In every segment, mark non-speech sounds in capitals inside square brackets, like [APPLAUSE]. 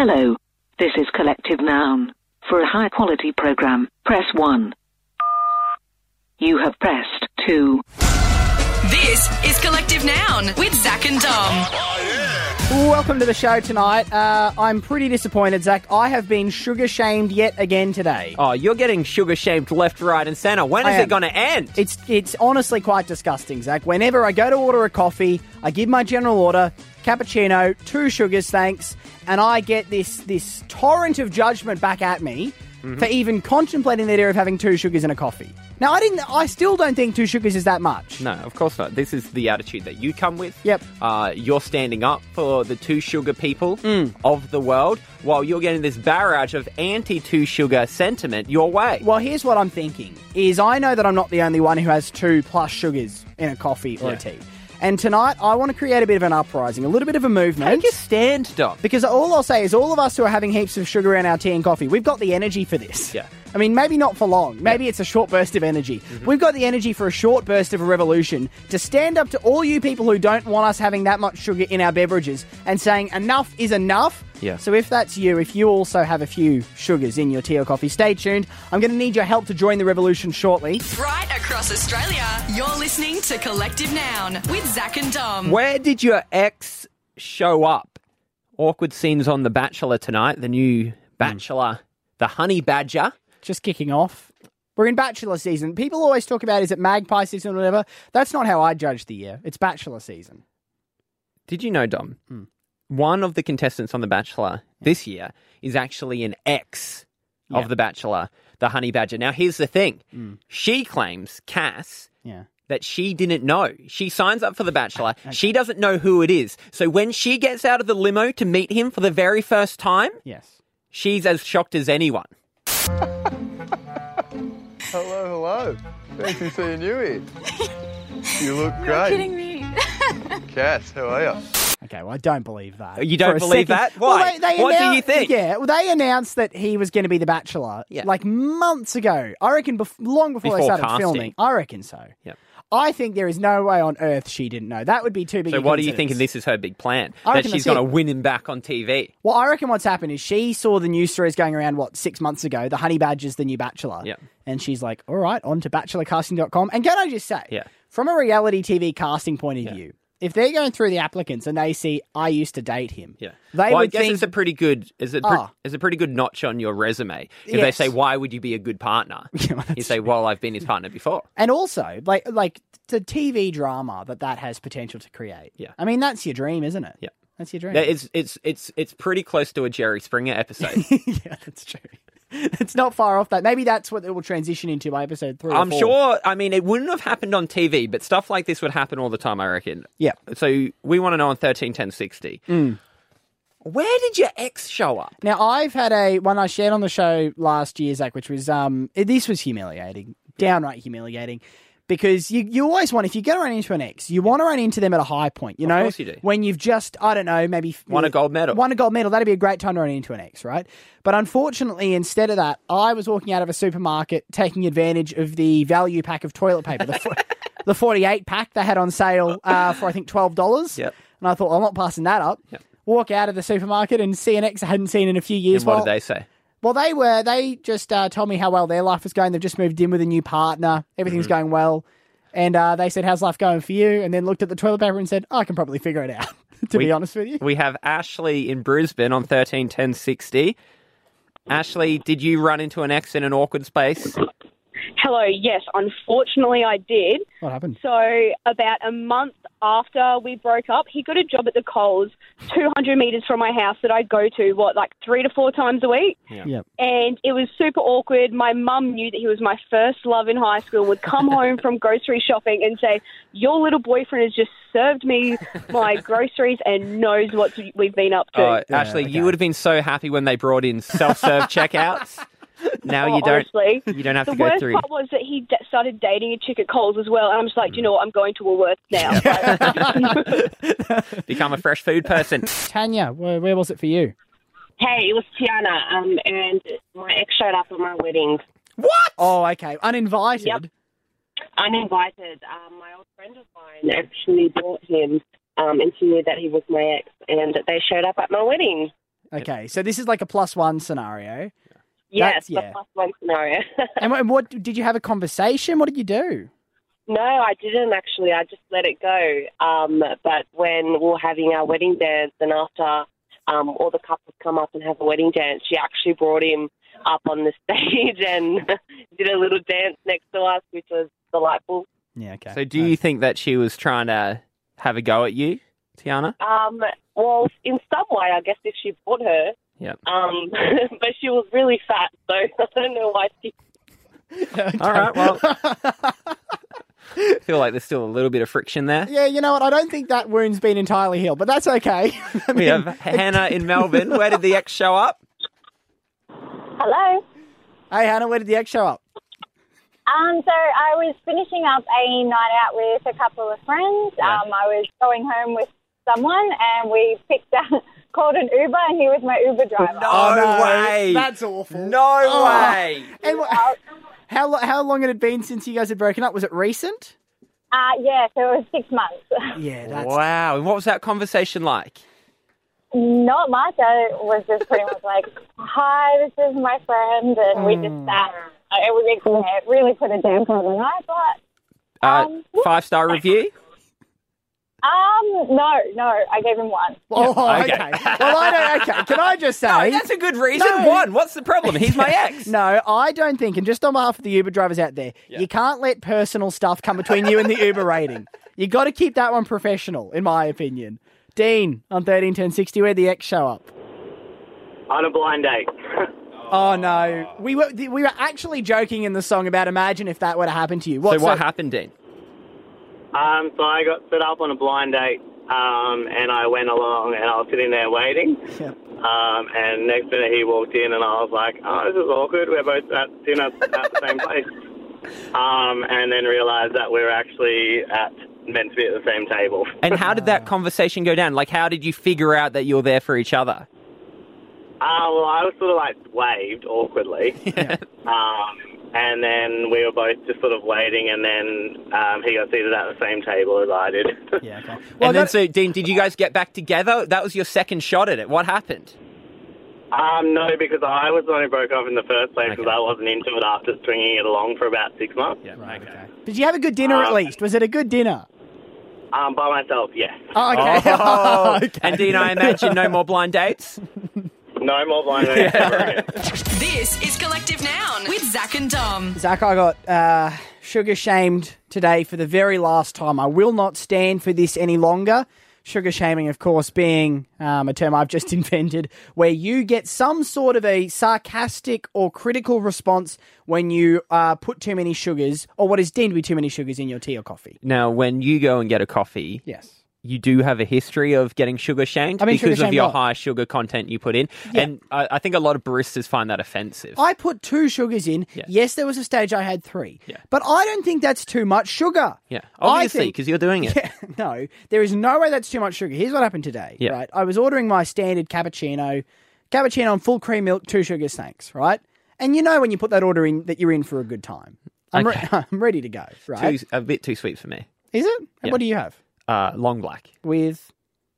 Hello. This is Collective Noun. For a high quality program, press 1. You have pressed 2. This is Collective Noun with Zach and Dom. Welcome to the show tonight. Uh, I'm pretty disappointed, Zach. I have been sugar shamed yet again today. Oh, you're getting sugar shamed left, right, and centre. When I is am. it going to end? It's it's honestly quite disgusting, Zach. Whenever I go to order a coffee, I give my general order, cappuccino, two sugars, thanks, and I get this this torrent of judgment back at me Mm-hmm. for even contemplating the idea of having two sugars in a coffee. Now, I didn't. I still don't think two sugars is that much. no, of course not. This is the attitude that you come with. Yep. Uh, you're standing up for the two sugar people Mm. of the world, while you're getting this barrage of anti two sugar sentiment your way. Well, here's what I'm thinking: is I know that I'm not the only one who has two plus sugars in a coffee or Yeah. a tea. And tonight, I want to create a bit of an uprising, a little bit of a movement. Take a stand, Dom. Because all I'll say is, all of us who are having heaps of sugar in our tea and coffee, we've got the energy for this. Yeah. I mean, maybe not for long. Maybe it's a short burst of energy. Mm-hmm. We've got the energy for a short burst of a revolution to stand up to all you people who don't want us having that much sugar in our beverages and saying enough is enough. Yeah. So if that's you, if you also have a few sugars in your tea or coffee, stay tuned. I'm going to need your help to join the revolution shortly. Right across Australia, you're listening to Collective Noun with Zach and Dom. Where did your ex show up? Awkward scenes on The Bachelor tonight. The new Bachelor, the Honey Badger. Just kicking off. We're in Bachelor season. People always talk about is it Magpie season or whatever. That's not how I judge the year. It's Bachelor season. Did you know, Dom? Hmm. One of the contestants on The Bachelor this year is actually an ex Yeah. of The Bachelor, the Honey Badger. Now, here's the thing Hmm. she claims, Cass, Yeah. that she didn't know. She signs up for The Bachelor. [LAUGHS] She doesn't know who it is. So when she gets out of the limo to meet him for the very first time, Yes. she's as shocked as anyone. [LAUGHS] Hello, hello. Nice to seeing you here. [LAUGHS] You look great. You're not kidding me. [LAUGHS] Cass, how are you? Okay, well, I don't believe that. You don't believe second. that? Why? Well, What do you think? Yeah, well, they announced that he was going to be the Bachelor Yeah. like months ago. I reckon bef- long before, they Before started casting. filming. I reckon so. Yep. I think there is no way on earth she didn't know. That would be too big. So what are you thinking this is her big plan? I That she's going to win him back on TV? Well, I reckon what's happened is she saw the news stories going around, what, six months ago, the Honey Badger's the new Bachelor. Yeah. And she's like, all right, on to bachelorcasting.com. And can I just say, Yeah. from a reality TV casting point of view, if they're going through the applicants and they see, I used to date him, Yeah. they well, I would guess think, it's a pretty good is it Ah. is a pretty good notch on your resume. If they say why would you be a good partner? [LAUGHS] Yeah, you say, well, I've been his partner before. And also, like, like the TV drama that that has potential to create. Yeah. I mean, that's your dream, isn't it? Yeah. That's your dream. It's it's it's it's pretty close to a Jerry Springer episode. [LAUGHS] yeah, that's true. [LAUGHS] It's not far off that. Maybe that's what it will transition into by episode three. I'm four. sure. I mean, it wouldn't have happened on TV, but stuff like this would happen all the time. I reckon. Yeah. So we want to know on thirteen ten sixty. Mm. Where did your ex show up? Now I've had a one I shared on the show last year, Zach, which was um this was humiliating, downright humiliating, because you you always want if you're going to run into an ex, you want to run into them at a high point. You know, course you do. when you've just I don't know maybe Won a gold medal. won a gold medal. That'd be a great time to run into an ex, right? But unfortunately, instead of that, I was walking out of a supermarket taking advantage of the value pack of toilet paper, the, [LAUGHS] the 48 pack they had on sale uh, for I think twelve dollars. Yep. And I thought I'm not passing that up. Yep. Walk out of the supermarket and see an ex I hadn't seen in a few years. And what Well- did they say? Well, they were. They just uh, told me how well their life was going. They've just moved in with a new partner. Everything's Mm-hmm. going well. And uh, they said, "How's life going for you?" And then looked at the toilet paper and said, "I can probably figure it out." [LAUGHS] to be honest with you, We have Ashley in Brisbane on thirteen ten sixty. Ashley, did you run into an ex in an awkward space? Hello, yes, unfortunately I did. what happened? So, about a month after we broke up, he got a job at the Coles 200 metres from my house that I go to, what, like three to four times a week? Yep. And it was super awkward. My mum knew that he was my first love in high school, would come home from [LAUGHS] grocery shopping and say, Your little boyfriend has just served me my [LAUGHS] groceries and knows what we've been up to. Oh, Ashley, okay. you would have been so happy when they brought in self-serve [LAUGHS] checkouts. Now Oh, you don't. honestly. You don't have The to go worst through. part was that he d- started dating a chick at Coles as well, and I'm just like, "Do you know what? I'm going to Woolworths now. [LAUGHS] [LAUGHS] Become a fresh food person. Tanya, where, where was it for you? Hey, it was Tiana, um, and my ex showed up at my wedding. What? Oh, okay, uninvited. Yep. Uninvited. Um, my old friend of mine actually brought him, um, and she knew that he was my ex, and they showed up at my wedding. Okay, so this is like a plus one scenario. Yes, That's- yeah. the plus one scenario. [LAUGHS] And, what- what did you have a conversation? What did you do? no, I didn't actually. I just let it go. Um, but when we were having our wedding dance, and after um, all the couples come up and have a wedding dance, she actually brought him up on the [LAUGHS] stage and [LAUGHS] did a little dance next to us, which was delightful. Yeah, okay. So do you think that she was trying to have a go at you, Tiana? Um, well, in some way, I guess if she bought her, Yep. um, [LAUGHS] but she was really fat, so [LAUGHS] I don't know why she. All right. Well, I [LAUGHS] feel like there's still a little bit of friction there. Yeah, you know what? I don't think that wound's been entirely healed, but that's okay. I We have Hannah in Melbourne. Where did the ex show up? Hello. hey, Hannah, where did the X show up? Um, so I was finishing up a night out with a couple of friends. Yeah. Um, I was going home with someone, and we picked up, called an Uber, and he was my Uber driver. No, Oh, way. That's awful. No Oh. way. And wha- how lo- how long had it been since you guys had broken up? Was it recent? Uh, yeah, so it was six months. [LAUGHS] Yeah, that's Wow. And what was that conversation like? Not much. I was just pretty much like, "Hi, this is my friend," and we Hmm. just sat. Uh, It was it really put a damper on the night, but Uh, Um, five star review? Um, no, no, I gave him one. Oh, okay. okay. well, I don't. Okay, can I just [LAUGHS] say? No, that's a good reason. No. One. What's the problem? He's my [LAUGHS] ex. No, I don't think, and just on behalf of the Uber drivers out there, you can't let personal stuff come between you and the Uber rating. You got to keep that one professional, in my opinion. Dean on thirteen ten sixty, where the X show up? On a blind date. [LAUGHS] Oh no, we were we were actually joking in the song about imagine if that were to happen to you. So what that- happened, Dean? Um, so I got set up on a blind date, um, and I went along, and I was sitting there waiting. Yep. Um, and next minute he walked in, and I was like, "Oh, this is awkward. We're both at dinner at the same place." Um, and then realised that we were actually at meant to be at the same table. And how did that conversation go down? Like, how did you figure out that you're there for each other? Uh, well, I was sort of like waved awkwardly. [LAUGHS] um, and then we were both just sort of waiting, and then um, he got seated at the same table as I did. [LAUGHS] Yeah, okay. Well, and then, so, Dean, did you guys get back together? That was your second shot at it. What happened? Um, no, because I was the one who broke off in the first place because Okay. I wasn't into it after stringing it along for about six months. Yeah, right, okay. Did you have a good dinner at Um, least? Was it a good dinner? Um, by myself, yes. Oh, okay. Oh, [LAUGHS] okay. And Dean, I imagine no more blind dates. [LAUGHS] No more blind dates ever again. This is Collective Noun with Zach and Dom. Zach, I got uh, sugar shamed today for the very last time. I will not stand for this any longer. Sugar shaming, of course, being um, a term I've just [LAUGHS] invented, where you get some sort of a sarcastic or critical response when you uh, put too many sugars, or what is deemed to be too many sugars in your tea or coffee. Now, when you go and get a coffee, Yes. You do have a history of getting sugar shanked I mean, because sugar of your what? high sugar content you put in. Yeah. And I, I think a lot of baristas find that offensive. I put two sugars in. Yeah. Yes, there was a stage I had three. Yeah. But I don't think that's too much sugar. yeah, obviously, because you're doing it. [LAUGHS] Yeah, no, there is no way that's too much sugar. Here's what happened today. Yeah. Right, I was ordering my standard cappuccino, cappuccino on full cream milk, two sugars, thanks. Right, and you know when you put that order in that you're in for a good time. I'm, re- [LAUGHS] I'm ready to go. Right? Too, a bit too sweet for me. Is it? And Yeah. What do you have Uh, long black, with?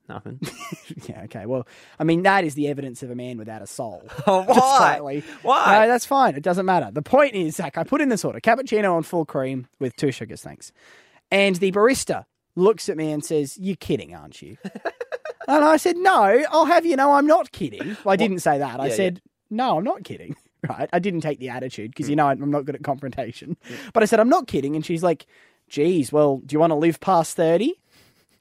nothing. [LAUGHS] Yeah, okay. Well, I mean that is the evidence of a man without a soul. [LAUGHS] [LAUGHS] Oh, why? Why? No, that's fine. It doesn't matter. The point is, Zach, I put in this order cappuccino on full cream with two sugars, thanks. And the barista looks at me and says, You're kidding, aren't you? and I said, No, I'll have you know I'm not kidding. Well, I didn't say that. I yeah, said, No, I'm not kidding. Right? I didn't take the attitude Mm. because you know I'm not good at confrontation. But I said, I'm not kidding. And she's like, Geez, well, do you want to live past 30?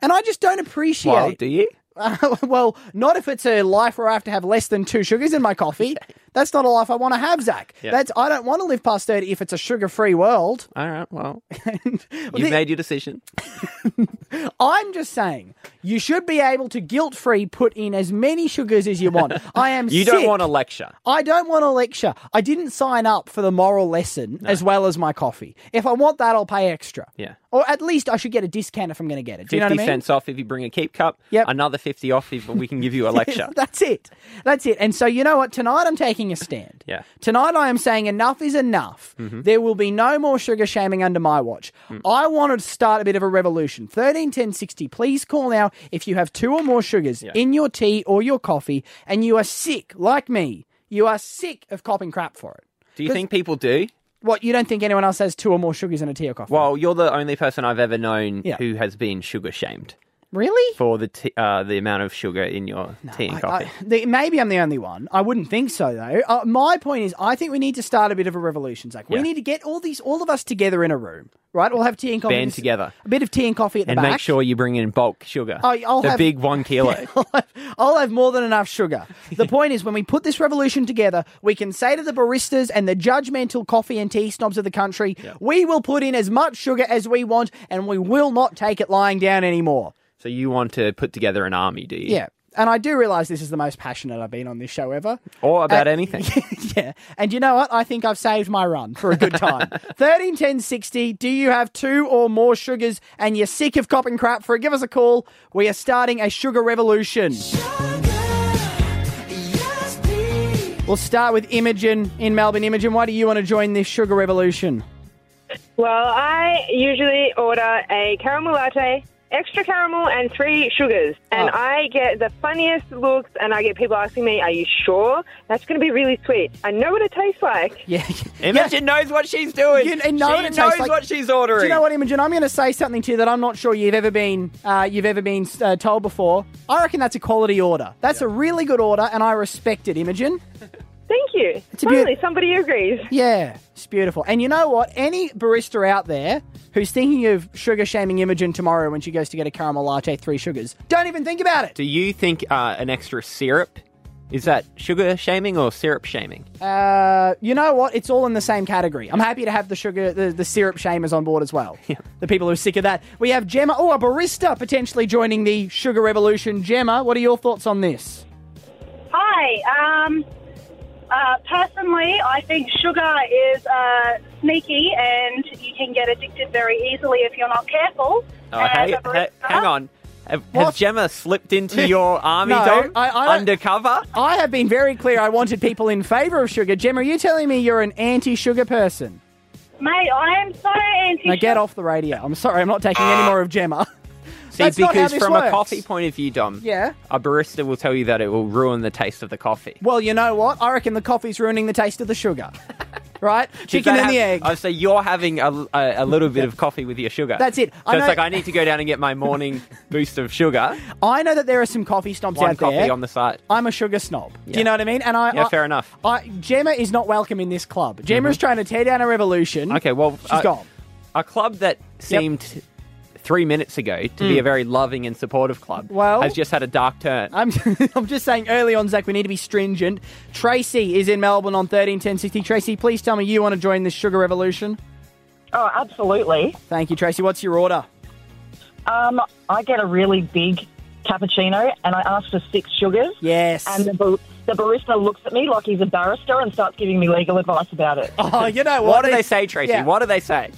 And I just don't appreciate. well, do you? Uh, [LAUGHS] well, not if it's a life where I have to have less than two sugars in my coffee. [LAUGHS] That's not a life I want to have, Zach. Yeah. That's I don't want to live past thirty if it's a sugar-free world. All right, well, [LAUGHS] And you've the- made your decision. [LAUGHS] I'm just saying you should be able to guilt-free put in as many sugars as you want. [LAUGHS] I am. You don't want a lecture. I don't want a lecture. I didn't sign up for the moral lesson as well as my coffee. If I want that, I'll pay extra. Yeah. Or at least I should get a discount if I'm going to get it. Do you know 50 what I mean? cents off if you bring a keep cup. Yep. Another 50 off if we can give you a lecture. That's it. That's it. And so you know what? Tonight I'm taking a stand. Yeah. Tonight, I am saying enough is enough. Mm-hmm. There will be no more sugar shaming under my watch. Mm. I want to start a bit of a revolution. 13 10 60. Please call now if you have two or more sugars in your tea or your coffee and you are sick, like me. You are sick of copping crap for it. Do you think people do? What, you don't think anyone else has two or more sugars in a tea or coffee? Well, you're the only person I've ever known Yeah. who has been sugar shamed really? for the t- uh, the amount of sugar in your tea and I- coffee. I- the- maybe I'm the only one. I wouldn't think so though. Uh, my point is, I think we need to start a bit of a revolution. Zach. We Yeah. need to get all these, all of us together in a room, right? We'll have tea and coffee. Band together. A bit of tea and coffee at the back. and back. make sure you bring in bulk sugar. Oh, I'll the have- big one [LAUGHS] kilo. I'll have, I'll have more than enough sugar. The [LAUGHS] point is, when we put this revolution together, we can say to the baristas and the judgmental coffee and tea snobs of the country, we will put in as much sugar as we want, and we will not take it lying down anymore. So you want to put together an army, do you? Yeah. And I do realise this is the most passionate I've been on this show ever. Or about Uh, anything. [LAUGHS] yeah. And you know what? I think I've saved my run for a good time. [LAUGHS] 13 10 60. Do you have two or more sugars and you're sick of copping crap for it? Give us a call. We are starting a sugar revolution. We'll start with Imogen in Melbourne. Imogen, why do you want to join this sugar revolution? Well, I usually order a caramel latte, extra caramel, and three sugars. And Oh. I get the funniest looks, and I get people asking me, Are you sure? That's going to be really sweet. I know what it tastes like. [LAUGHS] Yeah. Imogen knows what she's doing. You know she what it tastes knows like. what she's ordering. Do you know what, Imogen? I'm going to say something to you that I'm not sure you've ever been uh, you've ever been uh, told before. I reckon that's a quality order. That's a really good order, and I respect it, Imogen. Thank you. a Finally, beaut- somebody agrees. Yeah, it's beautiful. And you know what? Any barista out there who's thinking of sugar shaming Imogen tomorrow when she goes to get a caramel latte, three sugars, don't even think about it. Do you think uh, an extra syrup is that sugar shaming or syrup shaming? Uh, you know what? It's all in the same category. I'm happy to have the sugar, the, the syrup shamers on board as well. Yeah. The people who are sick of that. We have Gemma, oh, a barista potentially joining the sugar revolution. Gemma, what are your thoughts on this? Hi. Um, uh, personally, I think sugar is uh, sneaky and you can get addicted very easily if you're not careful. Oh, hey, hey, hang on. Have, has Gemma slipped into [LAUGHS] your army No, Dom I- I undercover? I have been very clear I wanted people in favour of sugar. Gemma, are you telling me you're an anti sugar person? Mate, I am so anti Now get off the radio. I'm sorry, I'm not taking any more of Gemma. [LAUGHS] See, That's because from works. a coffee point of view, Dom, Yeah. a barista will tell you that it will ruin the taste of the coffee. Well, you know what? I reckon the coffee's ruining the taste of the sugar. [LAUGHS] right? Chicken and the egg. Oh, so you're having a, a, a little bit of [LAUGHS] coffee with your sugar. That's it. So I it's like I need to go down and get my morning [LAUGHS] boost of sugar. I know that there are some coffee snobs One out coffee there. on the site. I'm a sugar snob. Do you know what I mean? And I, Yeah, I- fair enough. I, Gemma is not welcome in this club. Gemma is trying to tear down a revolution. Okay, well, she's uh, gone. A club that seemed three minutes ago to be a very loving and supportive club Well- has just had a dark turn. [LAUGHS] I'm, I'm just saying early on, Zach, we need to be stringent. Tracy is in Melbourne on 13 10 60. Tracy, please tell me you want to join this sugar revolution. Oh, absolutely. Thank you, Tracy. What's your order? Um, I get a really big cappuccino and I ask for six sugars. Yes. And the, bar- the barista looks at me like he's a barrister and starts giving me legal advice about it. Oh, you know what? What do they say, Tracy? Yeah. What do they say?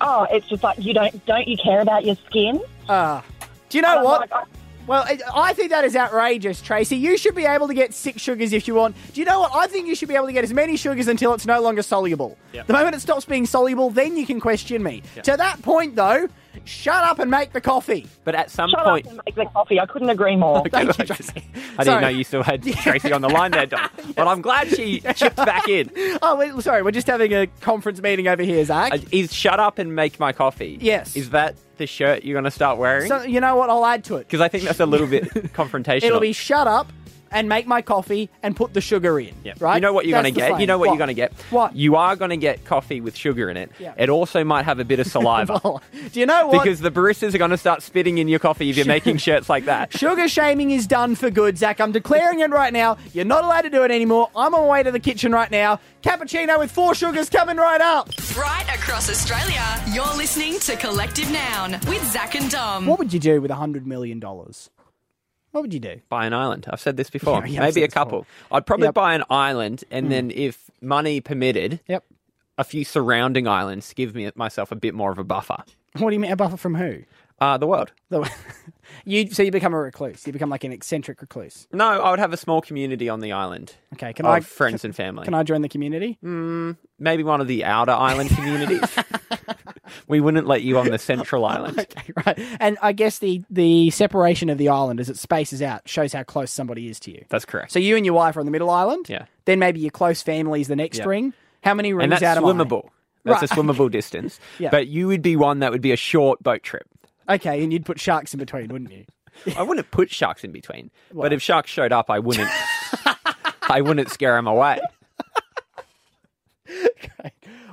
Oh, it's just like you don't don't you care about your skin? Ah. Do you know And I'm what? like, I- Well, I- I think that is outrageous, Tracy. You should be able to get six sugars if you want. Do you know what? I think you should be able to get as many sugars until it's no longer soluble. Yep. The moment it stops being soluble, then you can question me. Yep. To that point, though, shut up and make the coffee. But at some Shut point, up and make the coffee. I couldn't agree more. [LAUGHS] Thank you, [LAUGHS] Tracy. I didn't Sorry. know you still had [LAUGHS] Tracy on the line there, Dom. But I'm glad she chipped back in. Oh, wait, sorry. We're just having a conference meeting over here, Zach. Uh, Is shut up and make my coffee? Yes. Is that the shirt you're going to start wearing? so, you know what? I'll add to it. Because I think that's a little bit confrontational. It'll be shut up and make my coffee and put the sugar in. Yeah. Right? You know what you're going to get? slang. You know what, you're going to get? What? You are going to get coffee with sugar in it. Yeah. It also might have a bit of [LAUGHS] saliva. Well, do you know what? because the baristas are going to start spitting in your coffee if you're making shirts like that. [LAUGHS] Sugar shaming is done for good, Zach. I'm declaring it right now. You're not allowed to do it anymore. I'm on my way to the kitchen right now. Cappuccino with four sugars coming right up. Right across Australia, you're listening to Collective Noun with Zach and Dom. What would you do with a $100 million? What would you do? Buy an island. I've said this [LAUGHS] before. Yeah, yeah, Maybe a couple. before. I'd probably Yep. buy an island, and Mm. then if money permitted, Yep. a few surrounding islands to give me myself a bit more of a buffer. What do you mean, a buffer from who? Uh, the world. The- [LAUGHS] you so you become a recluse. You become like an eccentric recluse. No, I would have a small community on the island. Okay, can I friends and family? Can I join the community? Mm, maybe one of the outer island [LAUGHS] communities. We wouldn't let you on the central [LAUGHS] island. Okay, right. And I guess the the separation of the island as it spaces out shows how close somebody is to you. That's correct. So you and your wife are on the middle island. Yeah. Then maybe your close family is the next Yeah. ring. How many rings and that's out of swimmable. That's a swimmable [LAUGHS] distance. Yeah. But you would be one that would be a short boat trip. Okay, and you'd put sharks in between, wouldn't you? [LAUGHS] I wouldn't put sharks in between. But if sharks showed up, I wouldn't. I wouldn't scare them away.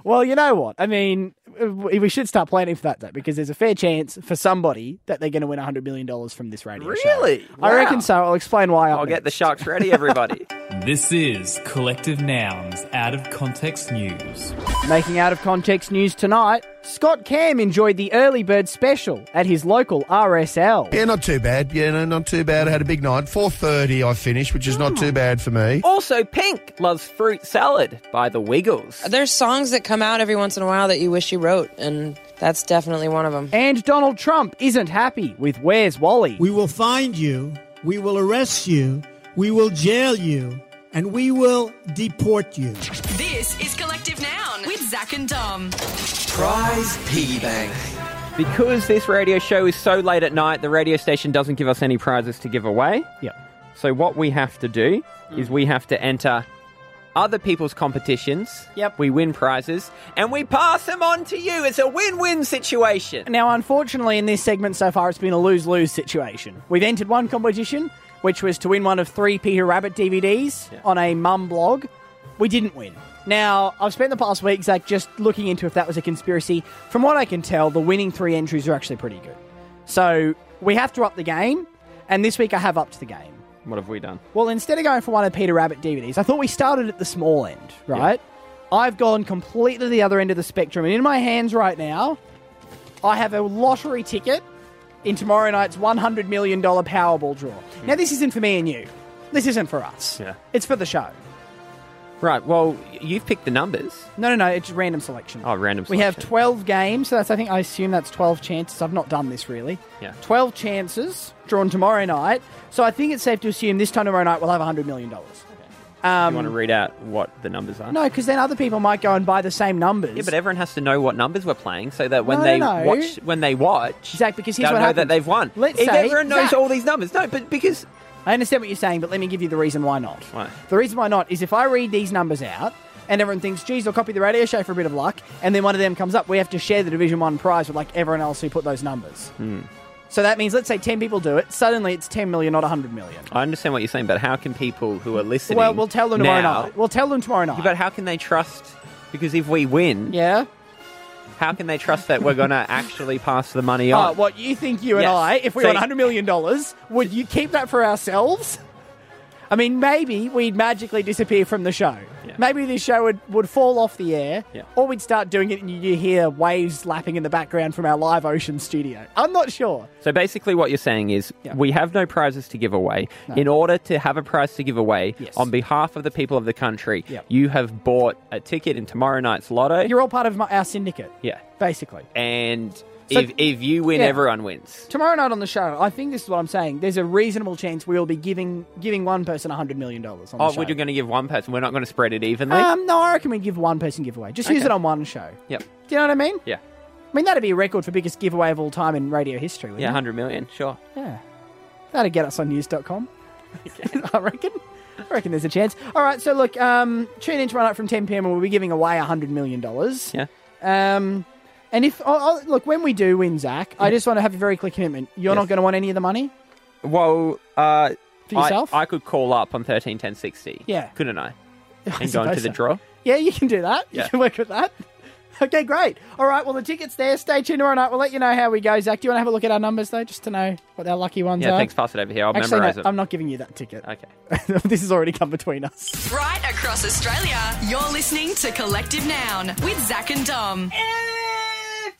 Well, you know what? I mean, we we should start planning for that though, because there's a fair chance for somebody that they're going to win hundred million dollars from this radio show. Really? I Wow. reckon so. I'll explain why. I'll get the sharks ready, everybody. [LAUGHS] This is Collective Nouns Out of Context News. Making out of context news tonight. Scott Cam enjoyed the early bird special at his local RSL. Yeah, not too bad. Yeah, no, not too bad. I had a big night. 4.30 I finished, which is not too hmm. bad for me. also, Pink loves fruit salad by the Wiggles. There's songs that come out every once in a while that you wish you wrote, and that's definitely one of them. And Donald Trump isn't happy with Where's Wally. We will find you, we will arrest you, we will jail you, and we will deport you. This is Collective Noun with Zach and Dom. Prize piggy bank. Because this radio show is so late at night, the radio station doesn't give us any prizes to give away. Yep. So what we have to do is we have to enter other people's competitions. Yep. We win prizes and we pass them on to you. It's a win-win situation. Now, unfortunately, in this segment so far, it's been a lose lose situation. We've entered one competition, which was to win one of three Peter Rabbit DVDs on a mum blog. We didn't win. Now, I've spent the past week, Zach, just looking into if that was a conspiracy. From what I can tell, the winning three entries are actually pretty good. So we have to up the game, and this week I have upped the game. What have we done? Well, instead of going for one of Peter Rabbit DVDs, I thought we started at the small end, right? I've gone completely the other end of the spectrum, and in my hands right now, I have a lottery ticket in tomorrow night's $100 million Powerball draw. Now, hmm. this isn't for me and you. This isn't for us. Yeah. It's for the show. Right. Well, you've picked the numbers. No, no, no. It's random selection. Oh, random. Selection. We have 12 games, so that's, I think, I assume that's 12 chances. I've not done this really. Yeah. 12 chances drawn tomorrow night. So I think it's safe to assume this time tomorrow night we'll have $100 million. Um, you want to read out what the numbers are? No, because then other people might go and buy the same numbers. Yeah, but everyone has to know what numbers we're playing so that when No, they no. watch, when they watch, Zach, because here's they'll what know happens. that they've won. Let's if say- everyone knows Zach- all these numbers, no, but because I understand what you're saying, but let me give you the reason why not. Why? The reason why not is if I read these numbers out and everyone thinks, geez, I'll copy the radio show for a bit of luck, and then one of them comes up, we have to share the Division 1 prize with like everyone else who put those numbers. Hmm. So that means, let's say 10 people do it, suddenly it's 10 million, not 100 million. I understand what you're saying, but how can people who are listening? Well, we'll tell them tomorrow now, night. We'll tell them tomorrow night. But how can they trust? Because if we win, yeah, how can they trust that we're going to actually pass the money Oh, on? what you think you and Yes. I, if we So- won $100 million, would you keep that for ourselves? I mean, maybe we'd magically disappear from the show. Maybe this show would, would fall off the air, Yeah. or we'd start doing it and you hear waves lapping in the background from our live ocean studio. I'm not sure. So basically, what you're saying is we have no prizes to give away. No. In order to have a prize to give away, Yes. on behalf of the people of the country, you have bought a ticket in tomorrow night's lotto. You're all part of my, our syndicate, yeah, basically. and So- if if you win, Yeah. everyone wins. Tomorrow night on the show, I think this is what I'm saying. There's a reasonable chance we'll be giving giving one person $100 million on the Oh, show. we're going to give one person. We're not going to spread it evenly. Um, no, I reckon we give one person giveaway. Just use it on one show. yep. Do you know what I mean? Yeah. I mean, that'd be a record for biggest giveaway of all time in radio history, wouldn't Yeah? 100 million. Sure. Yeah. That'd get us on news.com. [LAUGHS] I reckon. I reckon there's a chance. All right, so look, um, tune in tomorrow night from 10 p.m. and we'll be giving away $100 million. Yeah. Um, and if, oh, oh, look, when we do win, Zach, I just want to have a very clear commitment. You're Yes. not going to want any of the money? Well, uh, For I- yourself? I, could call up on 13 10 60. Yeah. Couldn't I? [LAUGHS] I And go into suppose the so. draw? Yeah, you can do that. You Yeah. can work with that. [LAUGHS] Okay, great. All right, well, the ticket's there. Stay tuned tomorrow night. We'll let you know how we go, Zach. Do you want to have a look at our numbers, though, just to know what our lucky ones are? Yeah, are? thanks. Pass it over here. I'll Actually, no, memorize it. I'm not giving you that ticket. Okay. [LAUGHS] this has already come between us. Right across Australia, you're listening to Collective Noun with Zach and Dom.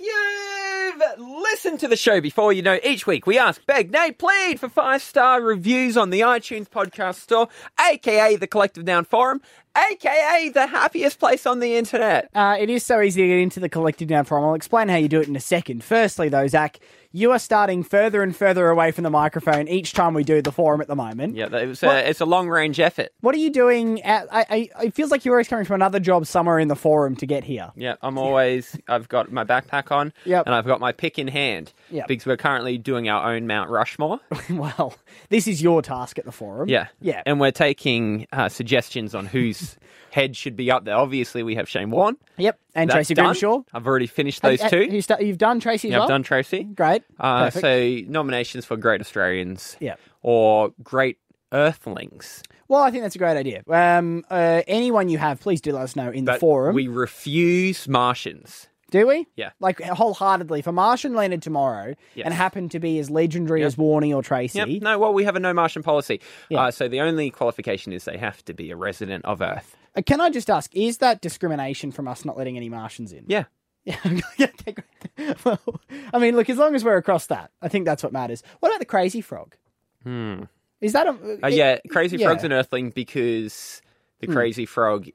You've listened to the show before, you know each week we ask, beg, nay, plead for five star reviews on the iTunes podcast store, aka the Collective Noun Forum, aka the happiest place on the internet. Uh, it is so easy to get into the collective noun forum. I'll explain how you do it in a second. Firstly, though, Zach, You are starting further and further away from the microphone each time we do the forum at the moment. Yeah, that- it was What- it's a long range effort. What are you doing? At, I, I, it feels like you're always coming from another job somewhere in the forum to get here. Yeah, I'm always. I've got my backpack on, Yep. and I've got my pick in hand. Yep. because we're currently doing our own Mount Rushmore. [LAUGHS] well, this is your task at the forum. Yeah, Yeah. and we're taking uh, suggestions on head should be up there. Obviously, we have Shane Warne. Yep. And That's Tracy done. Grimshaw. I've already finished those two. you've done Tracy as Yeah, well? I've done Tracy. Great. Uh, Perfect. so nominations for Great Australians. Yeah. Or Great Earthlings. Well, I think that's a great idea. Um, uh, anyone you have, please do let us know in the But forum. We refuse Martians. Do we? Yeah. Like wholeheartedly. If a Martian landed tomorrow Yes. and happened to be as legendary Yep. as Warney or Tracy, Yep. No, well, we have a no Martian policy. Uh, so the only qualification is they have to be a resident of Earth. Uh, can I just ask, is that discrimination from us not letting any Martians in? Yeah. [LAUGHS] Yeah. Well, I mean, look, as long as we're across that, I think that's what matters. What about the crazy frog? Hmm. Is that a. Uh, yeah, Crazy yeah. Frog's an Earthling because the Hmm. Crazy Frog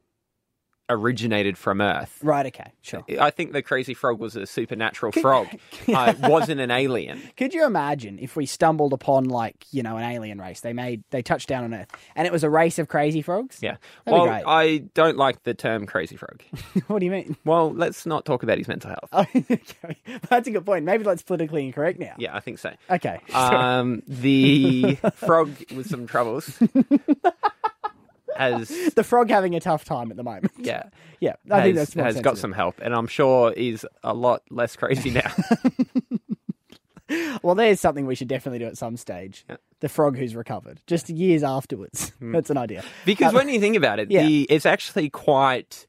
originated from Earth. Right, okay, sure. I think the Crazy Frog was a supernatural frog. [LAUGHS] uh, wasn't an alien. Could you imagine if we stumbled upon, like, you know, an alien race? They made, they touched down on Earth, and it was a race of crazy frogs? Yeah. That'd well. I don't like the term Crazy Frog. [LAUGHS] what do you mean? Well, let's not talk about his mental health. Oh, [LAUGHS] okay. That's a good point. Maybe that's politically incorrect now. Yeah, I think so. Okay. Um, the frog with some troubles has [LAUGHS] the frog having a tough time at the moment. yeah [LAUGHS] Yeah, I think has, that's more has got some help, and I'm sure is a lot less crazy now. [LAUGHS] Well, there's something we should definitely do at some stage. The frog who's recovered, just years afterwards. That's an idea. Because Um, when you think about it, yeah. the, it's actually quite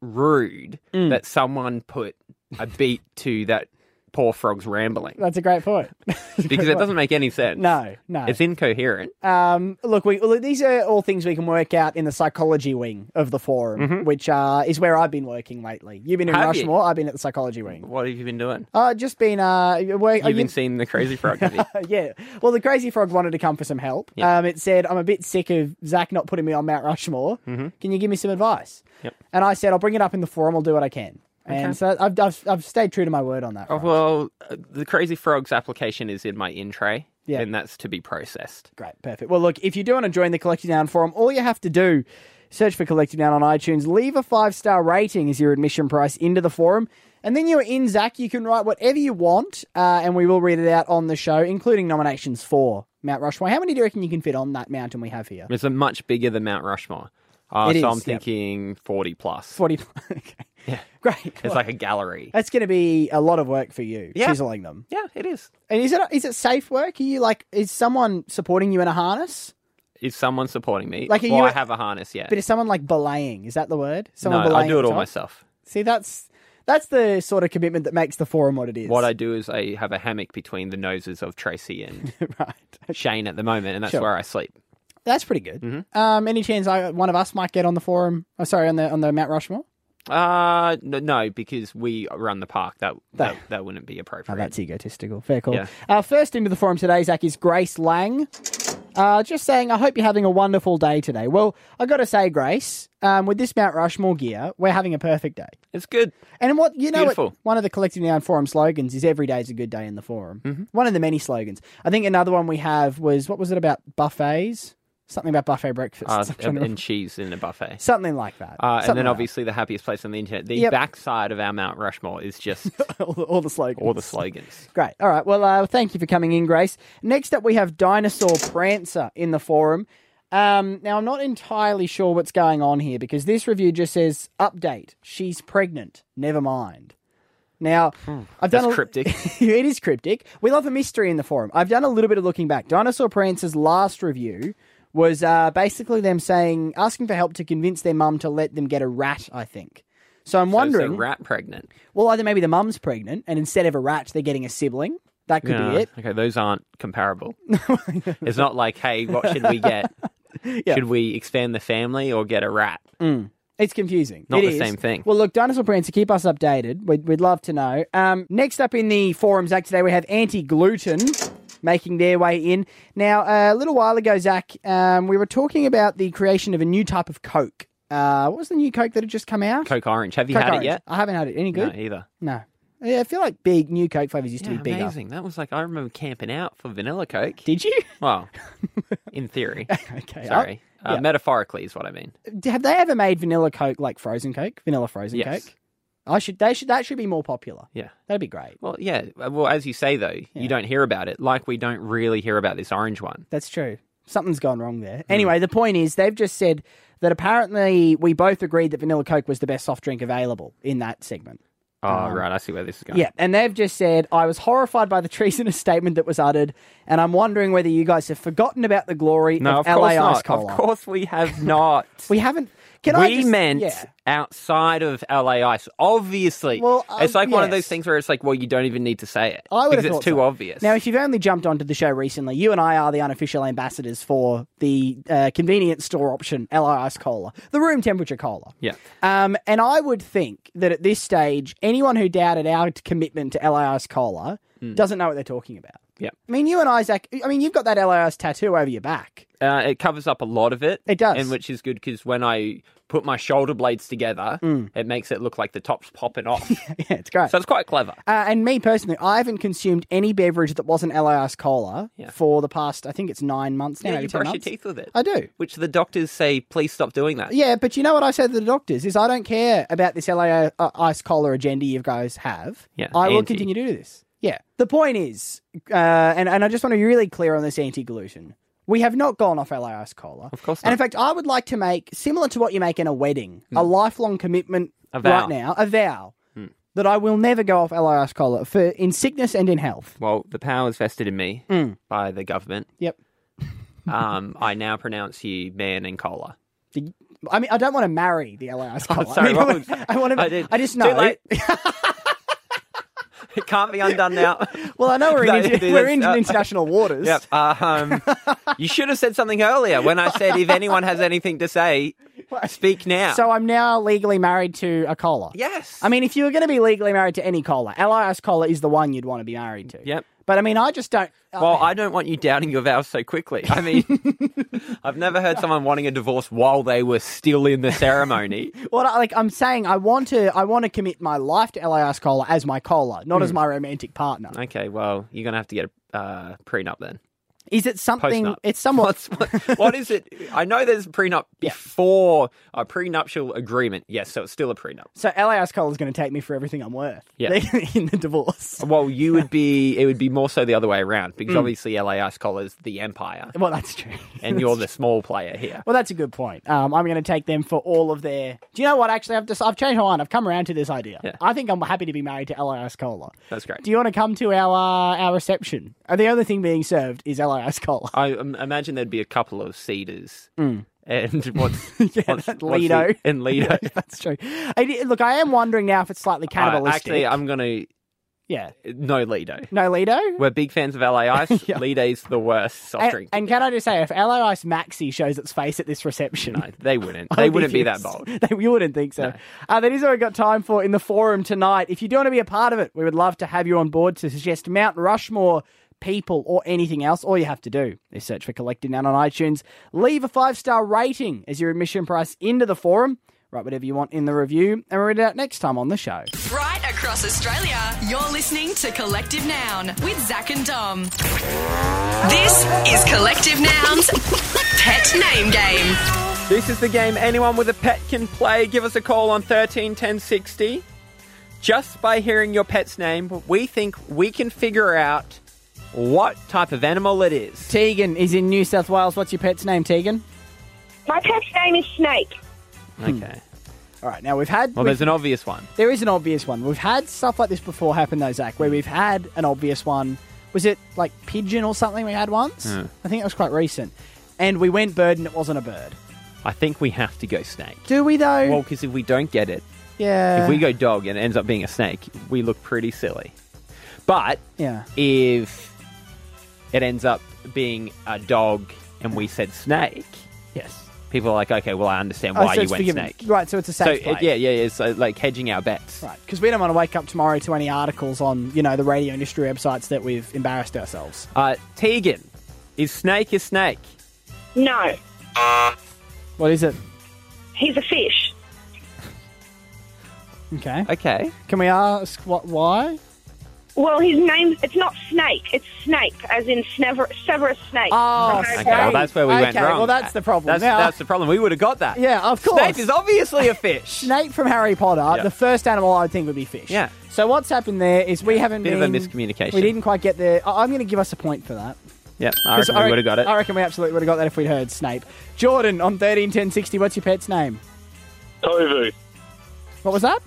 rude Mm. that someone put a beat to that poor frog's rambling that's a great point. [LAUGHS] because it doesn't make any sense. No, no. It's incoherent. Um, look, we look, these are all things we can work out in the psychology wing of the forum, Mhm. which uh, is where I've been working lately. You've been in Have you? Rushmore. I've been at the psychology wing. What have you been doing? Uh, just been uh, work, You've been seeing the crazy frog. Have you? [LAUGHS] yeah. Well, the crazy frog wanted to come for some help. Um, it said, "I'm a bit sick of Zach not putting me on Mount Rushmore. Mhm. Can you give me some advice?" Yep. And I said, "I'll bring it up in the forum. I'll do what I can." And Okay. so I've, I've I've stayed true to my word on that. Oh, well, uh, the crazy frog's application is in my in tray, Yeah. and that's to be processed. Great, perfect. Well, look, if you do want to join the Collective Noun forum, all you have to do, search for Collective Noun on iTunes, leave a five star rating as your admission price into the forum, and then you're in, Zach. You can write whatever you want, uh, and we will read it out on the show, including nominations for Mount Rushmore. How many do you reckon you can fit on that mountain we have here? It's a much bigger than Mount Rushmore. Uh, It so is, I'm yep. thinking 40 plus. 40. [LAUGHS] okay. Yeah. [LAUGHS] Great. It's like a gallery. That's going to be a lot of work for you, Yeah. chiseling them. Yeah, it is. And is it is it safe work? Are you like is someone supporting you in a harness? Is someone supporting me? Like, are well, you- I have a harness, yeah. But is someone like belaying? Is that the word? Someone no, I do it all top? myself. See, that's that's the sort of commitment that makes the forum what it is. What I do is I have a hammock between the noses of Tracy and [LAUGHS] Shane at the moment, and that's Sure. where I sleep. That's pretty good. Mm-hmm. Um, any chance I, one of us might get on the forum? Oh, sorry, on the on the Mount Rushmore. Uh, no, no, because we run the park. That that, that wouldn't be appropriate. Oh, that's egotistical. Fair call. Yeah. Uh, first into the forum today, Zach, is Grace Lang. Uh, just saying, I hope you're having a wonderful day today. Well, I got to say, Grace, um, with this Mount Rushmore gear, we're having a perfect day. It's good. And what you know, what, one of the Collective Noun forum slogans is "Every day is a good day in the forum." Mm-hmm. One of the many slogans. I think another one we have was what was it about buffets? Something about buffet breakfast. Uh, I'm trying to and, remember. cheese in a buffet. Something like that. Uh, and Something then like obviously the happiest place on the internet. The Yep. backside of our Mount Rushmore is just [LAUGHS] all, the- all the slogans. all the slogans. Great. All right. Well, uh, thank you for coming in, Grace. Next up, we have Dinosaur Prancer in the forum. Um, now, I'm not entirely sure what's going on here because this review just says update. She's pregnant. Never mind. Now, I've done That's a, cryptic. [LAUGHS] it is cryptic. We love a mystery in the forum. I've done a little bit of looking back. Dinosaur Prancer's last review was uh, basically them saying, asking for help to convince their mum to let them get a rat. I think. So I'm So is wondering. the rat pregnant. Well, either maybe the mum's pregnant, and instead of a rat, they're getting a sibling. That could be it. Okay, those aren't comparable. [LAUGHS] it's not like, hey, what should we get? [LAUGHS] Yeah. Should we expand the family or get a rat? Mm. It's confusing. Not It the is. same thing. Well, look, Dinosaur Prancer, keep us updated. We'd, we'd love to know. Um, next up in the forum, Zach, today we have Anti Gluten making their way in. Now, a little while ago, Zach, um, we were talking about the creation of a new type of Coke. Uh, what was the new Coke that had just come out? Coke Orange. Have you Coke had Orange. it yet? I haven't had it. Any good? No, either. No. Yeah, I feel like big new Coke flavors used to Yeah, be bigger. amazing. That was like I remember camping out for vanilla Coke. Did you? [LAUGHS] Well, in theory. [LAUGHS] okay. Sorry. Uh, yeah. Metaphorically is what I mean. Have they ever made vanilla Coke like frozen Coke? Vanilla frozen Yes. Coke? I should. They should. That should be more popular. Yeah. That'd be great. Well, yeah. Well, as you say though, you don't hear about it, like we don't really hear about this orange one. That's true. Something's gone wrong there. Anyway, the point is they've just said that apparently we both agreed that vanilla Coke was the best soft drink available in that segment. Oh, Um, right. I see where this is going. Yeah, and they've just said, I was horrified by the [LAUGHS] treasonous statement that was uttered, and I'm wondering whether you guys have forgotten about the glory No, of, of LA course Ice not. Cola. Of course we have [LAUGHS] not. We haven't. Can we I just, meant yeah. outside of LA Ice. Obviously. Well, it's um, like one of those things where it's like, well, you don't even need to say it. I because it's too so. obvious. Now, if you've only jumped onto the show recently, you and I are the unofficial ambassadors for the uh, convenience store option, LA Ice Cola, the room temperature cola. yeah. Um, and I would think that at this stage, anyone who doubted our commitment to LA Ice Cola Hmm. doesn't know what they're talking about. Yeah. I mean, you and Isaac, I mean, you've got that Ice tattoo over your back. Uh, it covers up a lot of it. It does. And which is good because when I put my shoulder blades together, Mm. it makes it look like the top's popping off. [LAUGHS] yeah, it's great. so it's quite clever. Uh, and me personally, I haven't consumed any beverage that wasn't Ice Cola Yeah. for the past, I think it's nine months now. Yeah, you 10 brush your teeth with it. I do. Which the doctors say, please stop doing that. Yeah, but you know what I say to the doctors is I don't care about this LA uh, Cola agenda you guys have. Yeah, I will continue to do this. Yeah. The point is, uh, and, and I just want to be really clear on this anti-gluten. We have not gone off LA Ice Cola. Of course And in fact, I would like to make, similar to what you make in a wedding, a lifelong commitment Hmm. A vow. right now, a vow, Hmm. that I will never go off Ice Cola for in sickness and in health. Well, the power is vested in me Mm. by the government. Yep. [LAUGHS] Um, I now pronounce you man and cola. I mean, I don't want to marry the Cola. [LAUGHS] Oh, sorry, [LAUGHS] I, mean, what I, was- want to. I I, did- just Too know. late. It can't be undone now. [LAUGHS] Well, I know we're in, inter- we're in uh, international waters. [LAUGHS] Yep. Uh, um, you should have said something earlier when I said if anyone has anything to say, speak now. So I'm now legally married to a cola. yes. I mean, if you were going to be legally married to any cola, LA Ice cola is the one you'd want to be married to. Yep. But I mean, I just don't. Well, I don't want you doubting your vows so quickly. I mean, [LAUGHS] I've never heard someone wanting a divorce while they were still in the ceremony. [LAUGHS] Well, like I'm saying, I want to. I want to commit my life to LA Ice cola as my cola, not as Hmm. my romantic partner. Okay, well, you're going to have to get a uh, prenup then. Is it something? Postnup. It's somewhat. What, what is it? I know there's a prenup [LAUGHS] before a prenuptial agreement. Yes, so it's still a prenup. So LA Ice cola is going to take me for everything I'm worth. Yeah. [LAUGHS] in the divorce. Well, you would be, it would be more so the other way around because Mm. obviously LA Ice Cola is the empire Well, that's true. [LAUGHS] and you're the small player here. Well, that's a good point. Um, I'm going to take them for all of their. Do you know what? Actually, I've just I've changed my mind. I've come around to this idea. Yeah. I think I'm happy to be married to LA Ice Cola. That's great. Do you want to come to our uh, our reception? Uh, the only thing being served is Cola. I um, imagine there'd be a couple of cedars. Mm. And [LAUGHS] what's, yeah, what's, what's the- Lido. and Lido. [LAUGHS] Yeah, that's true. I look, I am wondering now if it's slightly cannibalistic. actually, I'm going to yeah, no Lido. no Lido. We're big fans of LA Ice. [LAUGHS] Yeah. Lido's the worst soft And, drink. and can I just say, if LA Ice Maxi shows its face at this reception, No, they wouldn't. They wouldn't be that bold. They, you wouldn't think so. Uh, that is all we've got time for in the forum tonight. If you do want to be a part of it, we would love to have you on board to suggest Mount Rushmore people or anything else. All you have to do is search for Collective Noun on iTunes, leave a five star rating as your admission price into the forum, write whatever you want in the review, and we'll read it out next time on the show. Right across Australia, you're listening to Collective Noun with Zach and Dom. This is Collective Noun's Pet Name Game. This is the game anyone with a pet can play. Give us a call on 13 10 60. Just by hearing your pet's name, we think we can figure out what type of animal it is. Tegan is in New South Wales. What's your pet's name, Tegan? My pet's name is Snake. Okay. All right, now we've had. Well, there's an obvious one. There is an obvious one. We've had stuff like this before happen, though, Zach, where we've had an obvious one. Was it like pigeon or something we had once? Hmm. I think it was quite recent. And we went bird and it wasn't a bird. I think we have to go snake. Do we, though? Well, because if we don't get it, yeah. if we go dog and it ends up being a snake, we look pretty silly. But Yeah. if it ends up being a dog and we said snake, Yes. people are like, okay, well, I understand Oh, why so you it's went forgiven. snake. Right, so it's a So, safe it- play. yeah, yeah, yeah. So, like hedging our bets. Right, because we don't want to wake up tomorrow to any articles on, you know, the radio industry websites that we've embarrassed ourselves. Uh, Tegan, is snake a snake? No, What is it? he's a fish. Okay. Okay. Can we ask what? Why? Well, his name, it's not Snake, it's Snape, as in Sever- Severus Snape. Oh, from Okay, well, that's where we went Okay, wrong. well, that's the problem. That's, Now- that's the problem. We would have got that. Yeah, of course. Snape is obviously a fish. [LAUGHS] Snape from Harry Potter. Yeah. The first animal I would think would be fish. Yeah. So what's happened there is we haven't Bit been of a miscommunication. We didn't quite get there. I- I'm going to give us a point for that. Yep, I [LAUGHS] reckon we would have got it. I reckon we absolutely would have got that if we'd heard Snape. Jordan on thirteen ten sixty. What's your pet's name? Tovu. What was that?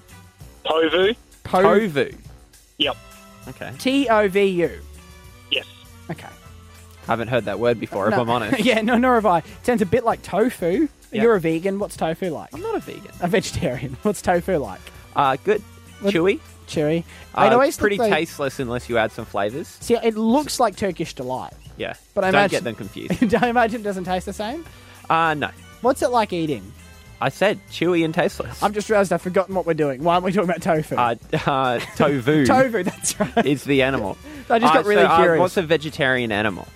Tovu. Tovu. Yep. Okay. T O V U. Yes. Okay. haven't heard that word before, if No- I'm honest. [LAUGHS] yeah, no, nor have I. It sounds a bit like tofu. Yeah. You're a vegan. What's tofu like? I'm not a vegan. A vegetarian. [LAUGHS] What's tofu like? Uh, good. Chewy. Chewy. Uh, I'd always pretty think they- tasteless unless you add some flavours. See, it looks like Turkish delight, Yeah. but I Don't imagine get them confused. [LAUGHS] I imagine it doesn't taste the same. Uh, no. What's it like eating? I said chewy and tasteless. I've just realised I've forgotten what we're doing. Why aren't we talking about tofu? Uh, uh, tovu. [LAUGHS] Tofu, that's right. Is the animal. [LAUGHS] I just got Uh, really so, uh, curious. what's a vegetarian animal?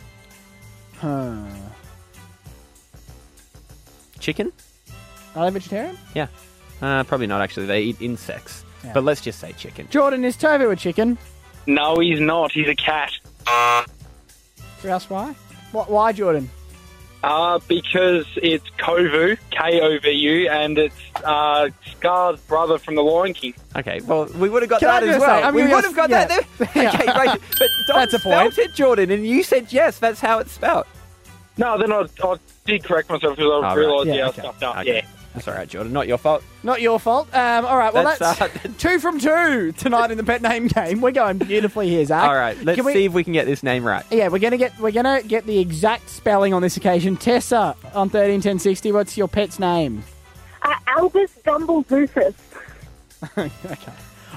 Huh. Chicken? Are they vegetarian? Yeah. Uh, probably not actually. They eat insects. Yeah. But let's just say chicken. Jordan, is tofu a chicken? No, he's not. He's a cat. Can you ask why? What, why, Jordan? Uh, because it's Kovu, K O V U, and it's uh, Scar's brother from The Lion King. Okay, well, we would have got Can I that as just say, well. I'm we would go- have got yeah. that there. Yeah. [LAUGHS] Okay, great. [LAUGHS] But Dom That's a spelt point. it, Jordan, and you said yes. That's how it's spelt. No, then I, I did correct myself because I right. realised, Yeah, yeah, okay. I stuffed up. Okay. Yeah. That's all right, Jordan. Not your fault. Not your fault. Um, all right, well, That's, that's, uh, [LAUGHS] two from two tonight in the pet name game. We're going beautifully here, Zach. All right, let's we- see if we can get this name right. Yeah, we're gonna get we're gonna get the exact spelling on this occasion. Tessa on thirteen ten sixty. What's your pet's name? Uh, Albus Dumbledore. [LAUGHS] okay,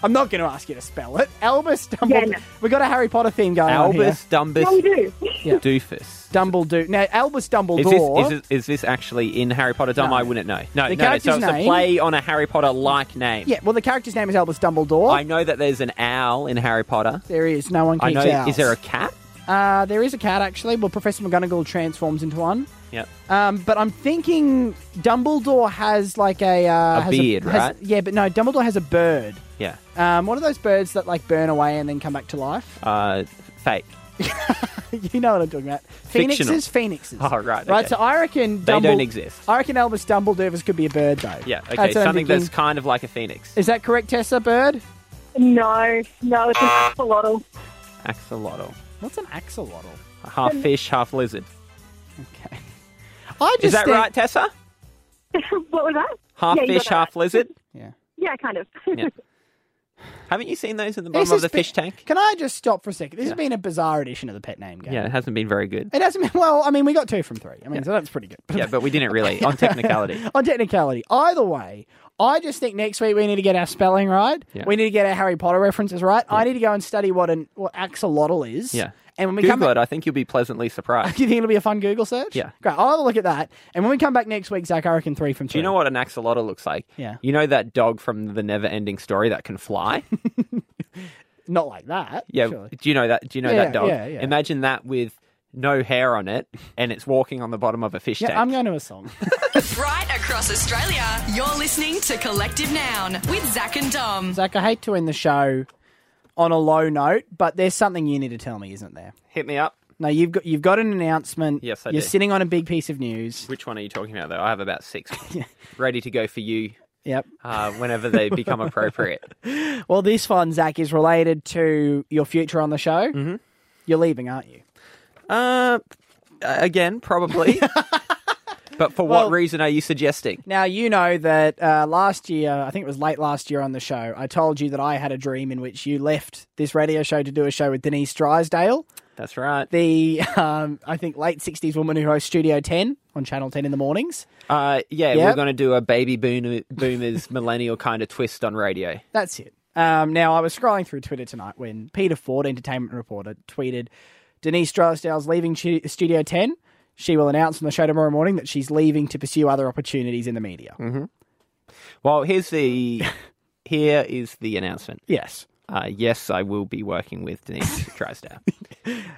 I'm not going to ask you to spell it. Albus Dumbledore. Yeah, no. We got a Harry Potter theme going on here. Albus Dumbus No, we do. Yeah. Doofus. Dumbledore. Now, Albus Is Dumbledore. this, is, this, is this actually in Harry Potter? Dumb, No. I wouldn't know. No, The no, no. So character's it's a play on a Harry Potter like name. yeah, well, the character's name is Albus Dumbledore. I know that there's an owl in Harry Potter. there is. No one I keeps know. owls. Is there a cat? Uh, there is a cat actually. Well, Professor McGonagall transforms into one. Yep. Um, but I'm thinking Dumbledore has like a uh, A has beard, has- right? Yeah, but no, Dumbledore has a bird. Yeah. Um, one of those birds that like burn away and then come back to life. Uh, fake. [LAUGHS] you know what I'm talking about. Fictional. Phoenixes, phoenixes. Oh, right. Right. So I reckon They Dumble- don't exist. I reckon Albus Dumbledore could be a bird though. Yeah. Okay. That's Something that's kind of like a phoenix. Is that correct, Tessa? Bird? No, no, it's an axolotl. Axolotl. What's an axolotl? Half fish, half lizard. Okay. I just Is that think- right, Tessa? [LAUGHS] what was that? Half Yeah, you fish, that half right. lizard. Yeah. Yeah, kind of. Yeah. [LAUGHS] Haven't you seen those in the bottom of the fish been- tank? Can I just stop for a second? This has been a bizarre edition of the pet name game. Yeah, it hasn't been very good. It hasn't been, well, I mean, we got two from three. I mean, so that's pretty good. Yeah, but we didn't really [LAUGHS] on technicality. On technicality. Either way, I just think next week we need to get our spelling right. Yeah. We need to get our Harry Potter references right. I need to go and study what an what axolotl is. Yeah. And when we Google come back, it. I think you'll be pleasantly surprised. do [LAUGHS] you think it'll be a fun Google search? Yeah. Great. I'll have a look at that. And when we come back next week, Zach, I reckon three from Do you know what an axolotl looks like? Yeah. You know that dog from the Never Ending Story that can fly? [LAUGHS] Not like that. Yeah. surely. Do you know that? Do you know Yeah, that dog? yeah, yeah. Imagine that with no hair on it, and it's walking on the bottom of a fish Yeah, tank. I'm going to a song. [LAUGHS] Right across Australia, you're listening to Collective Noun with Zach and Dom. Zach, I hate to end the show on a low note, but there's something you need to tell me, isn't there? Hit me up. No, you've got you've got an announcement. Yes, I You're do. sitting on a big piece of news. Which one are you talking about, though? I have about six [LAUGHS] ready to go for you Yep. uh, whenever they become appropriate. [LAUGHS] Well, this one, Zach, is related to your future on the show. Mm-hmm. You're leaving, aren't you? Uh, again, probably. [LAUGHS] but for Well- what reason are you suggesting? Now, you know that uh, last year, I think it was late last year on the show, I told you that I had a dream in which you left this radio show to do a show with Denise Drysdale, That's right. the, [LAUGHS] um, I think, late 60s woman who hosts Studio 10 on Channel 10 in the mornings. Uh, yeah, Yep. we're going to do a baby boom- boomers [LAUGHS] millennial kind of twist on radio. That's it. Um, now, I was scrolling through Twitter tonight when Peter Ford, entertainment reporter, tweeted Denise Drysdale's leaving Studio 10. She will announce on the show tomorrow morning that she's leaving to pursue other opportunities in the media. Mm-hmm. Well, here's the [LAUGHS] here is the announcement. Yes. Uh, yes, I will be working with Denise [LAUGHS] Drysdale,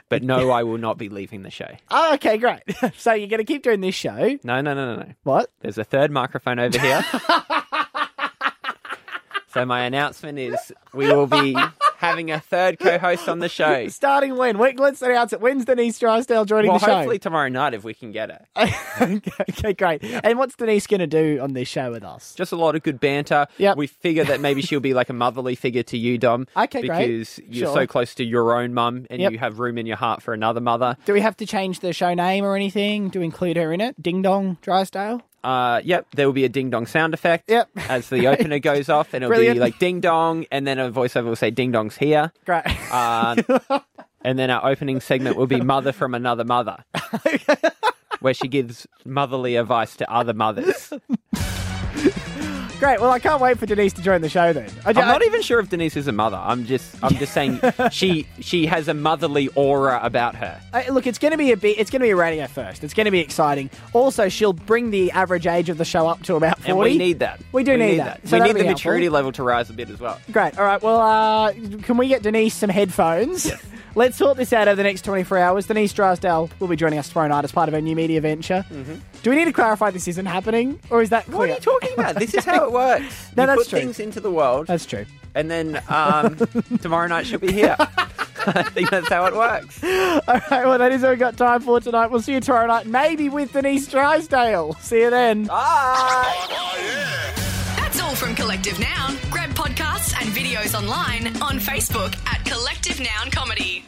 but no, I will not be leaving the show. [LAUGHS] Oh, okay, great. so you're going to keep doing this show. No, no, no, no, no. What? There's a third microphone over here. So my announcement is we will be having a third co-host on the show. [LAUGHS] Starting when? Wait, let's announce it. When's Denise Drysdale joining Well, the show? hopefully tomorrow night if we can get her. [LAUGHS] okay, great. And what's Denise going to do on this show with us? Just a lot of good banter. Yep. We figure that maybe she'll be like a motherly figure to you, Dom. [LAUGHS] Okay, great. Because you're Sure. so close to your own mum and Yep. you have room in your heart for another mother. Do we have to change the show name or anything to include her in it? Ding Dong Drysdale? Uh, yep, there will be a ding dong sound effect. Yep. As the opener [LAUGHS] goes off, and it'll Brilliant. be like ding dong, and then a voiceover will say ding dong's here. Great. Um, [LAUGHS] and then our opening segment will be mother from another mother, [LAUGHS] where she gives motherly advice to other mothers. Great. Well, I can't wait for Denise to join the show then. I, I'm not even sure if Denise is a mother. I'm just, I'm just saying [LAUGHS] she, she has a motherly aura about her. I- look, it's going to be a bit. It's going to be a radio first. It's going to be exciting. Also, she'll bring the average age of the show up to about forty. And we need that. We do need that. So we need the be helpful. maturity level to rise a bit as well. Great. All right. Well, uh, can we get Denise some headphones? [LAUGHS] Let's sort this out over the next 24 hours. Denise Drysdale will be joining us tomorrow night as part of our new media venture. Do we need to clarify this isn't happening, or is that clear? What are you talking about? This is how it works. [LAUGHS] No, you that's put true. things into the world. That's true. And then um, [LAUGHS] tomorrow night she'll be here. [LAUGHS] I think that's how it works. All right. Well, that is all we've got time for tonight. We'll see you tomorrow night, maybe with Denise Drysdale. See you then. That's all from Collective Noun. Grab podcasts and videos online on Facebook at Collective Noun Comedy.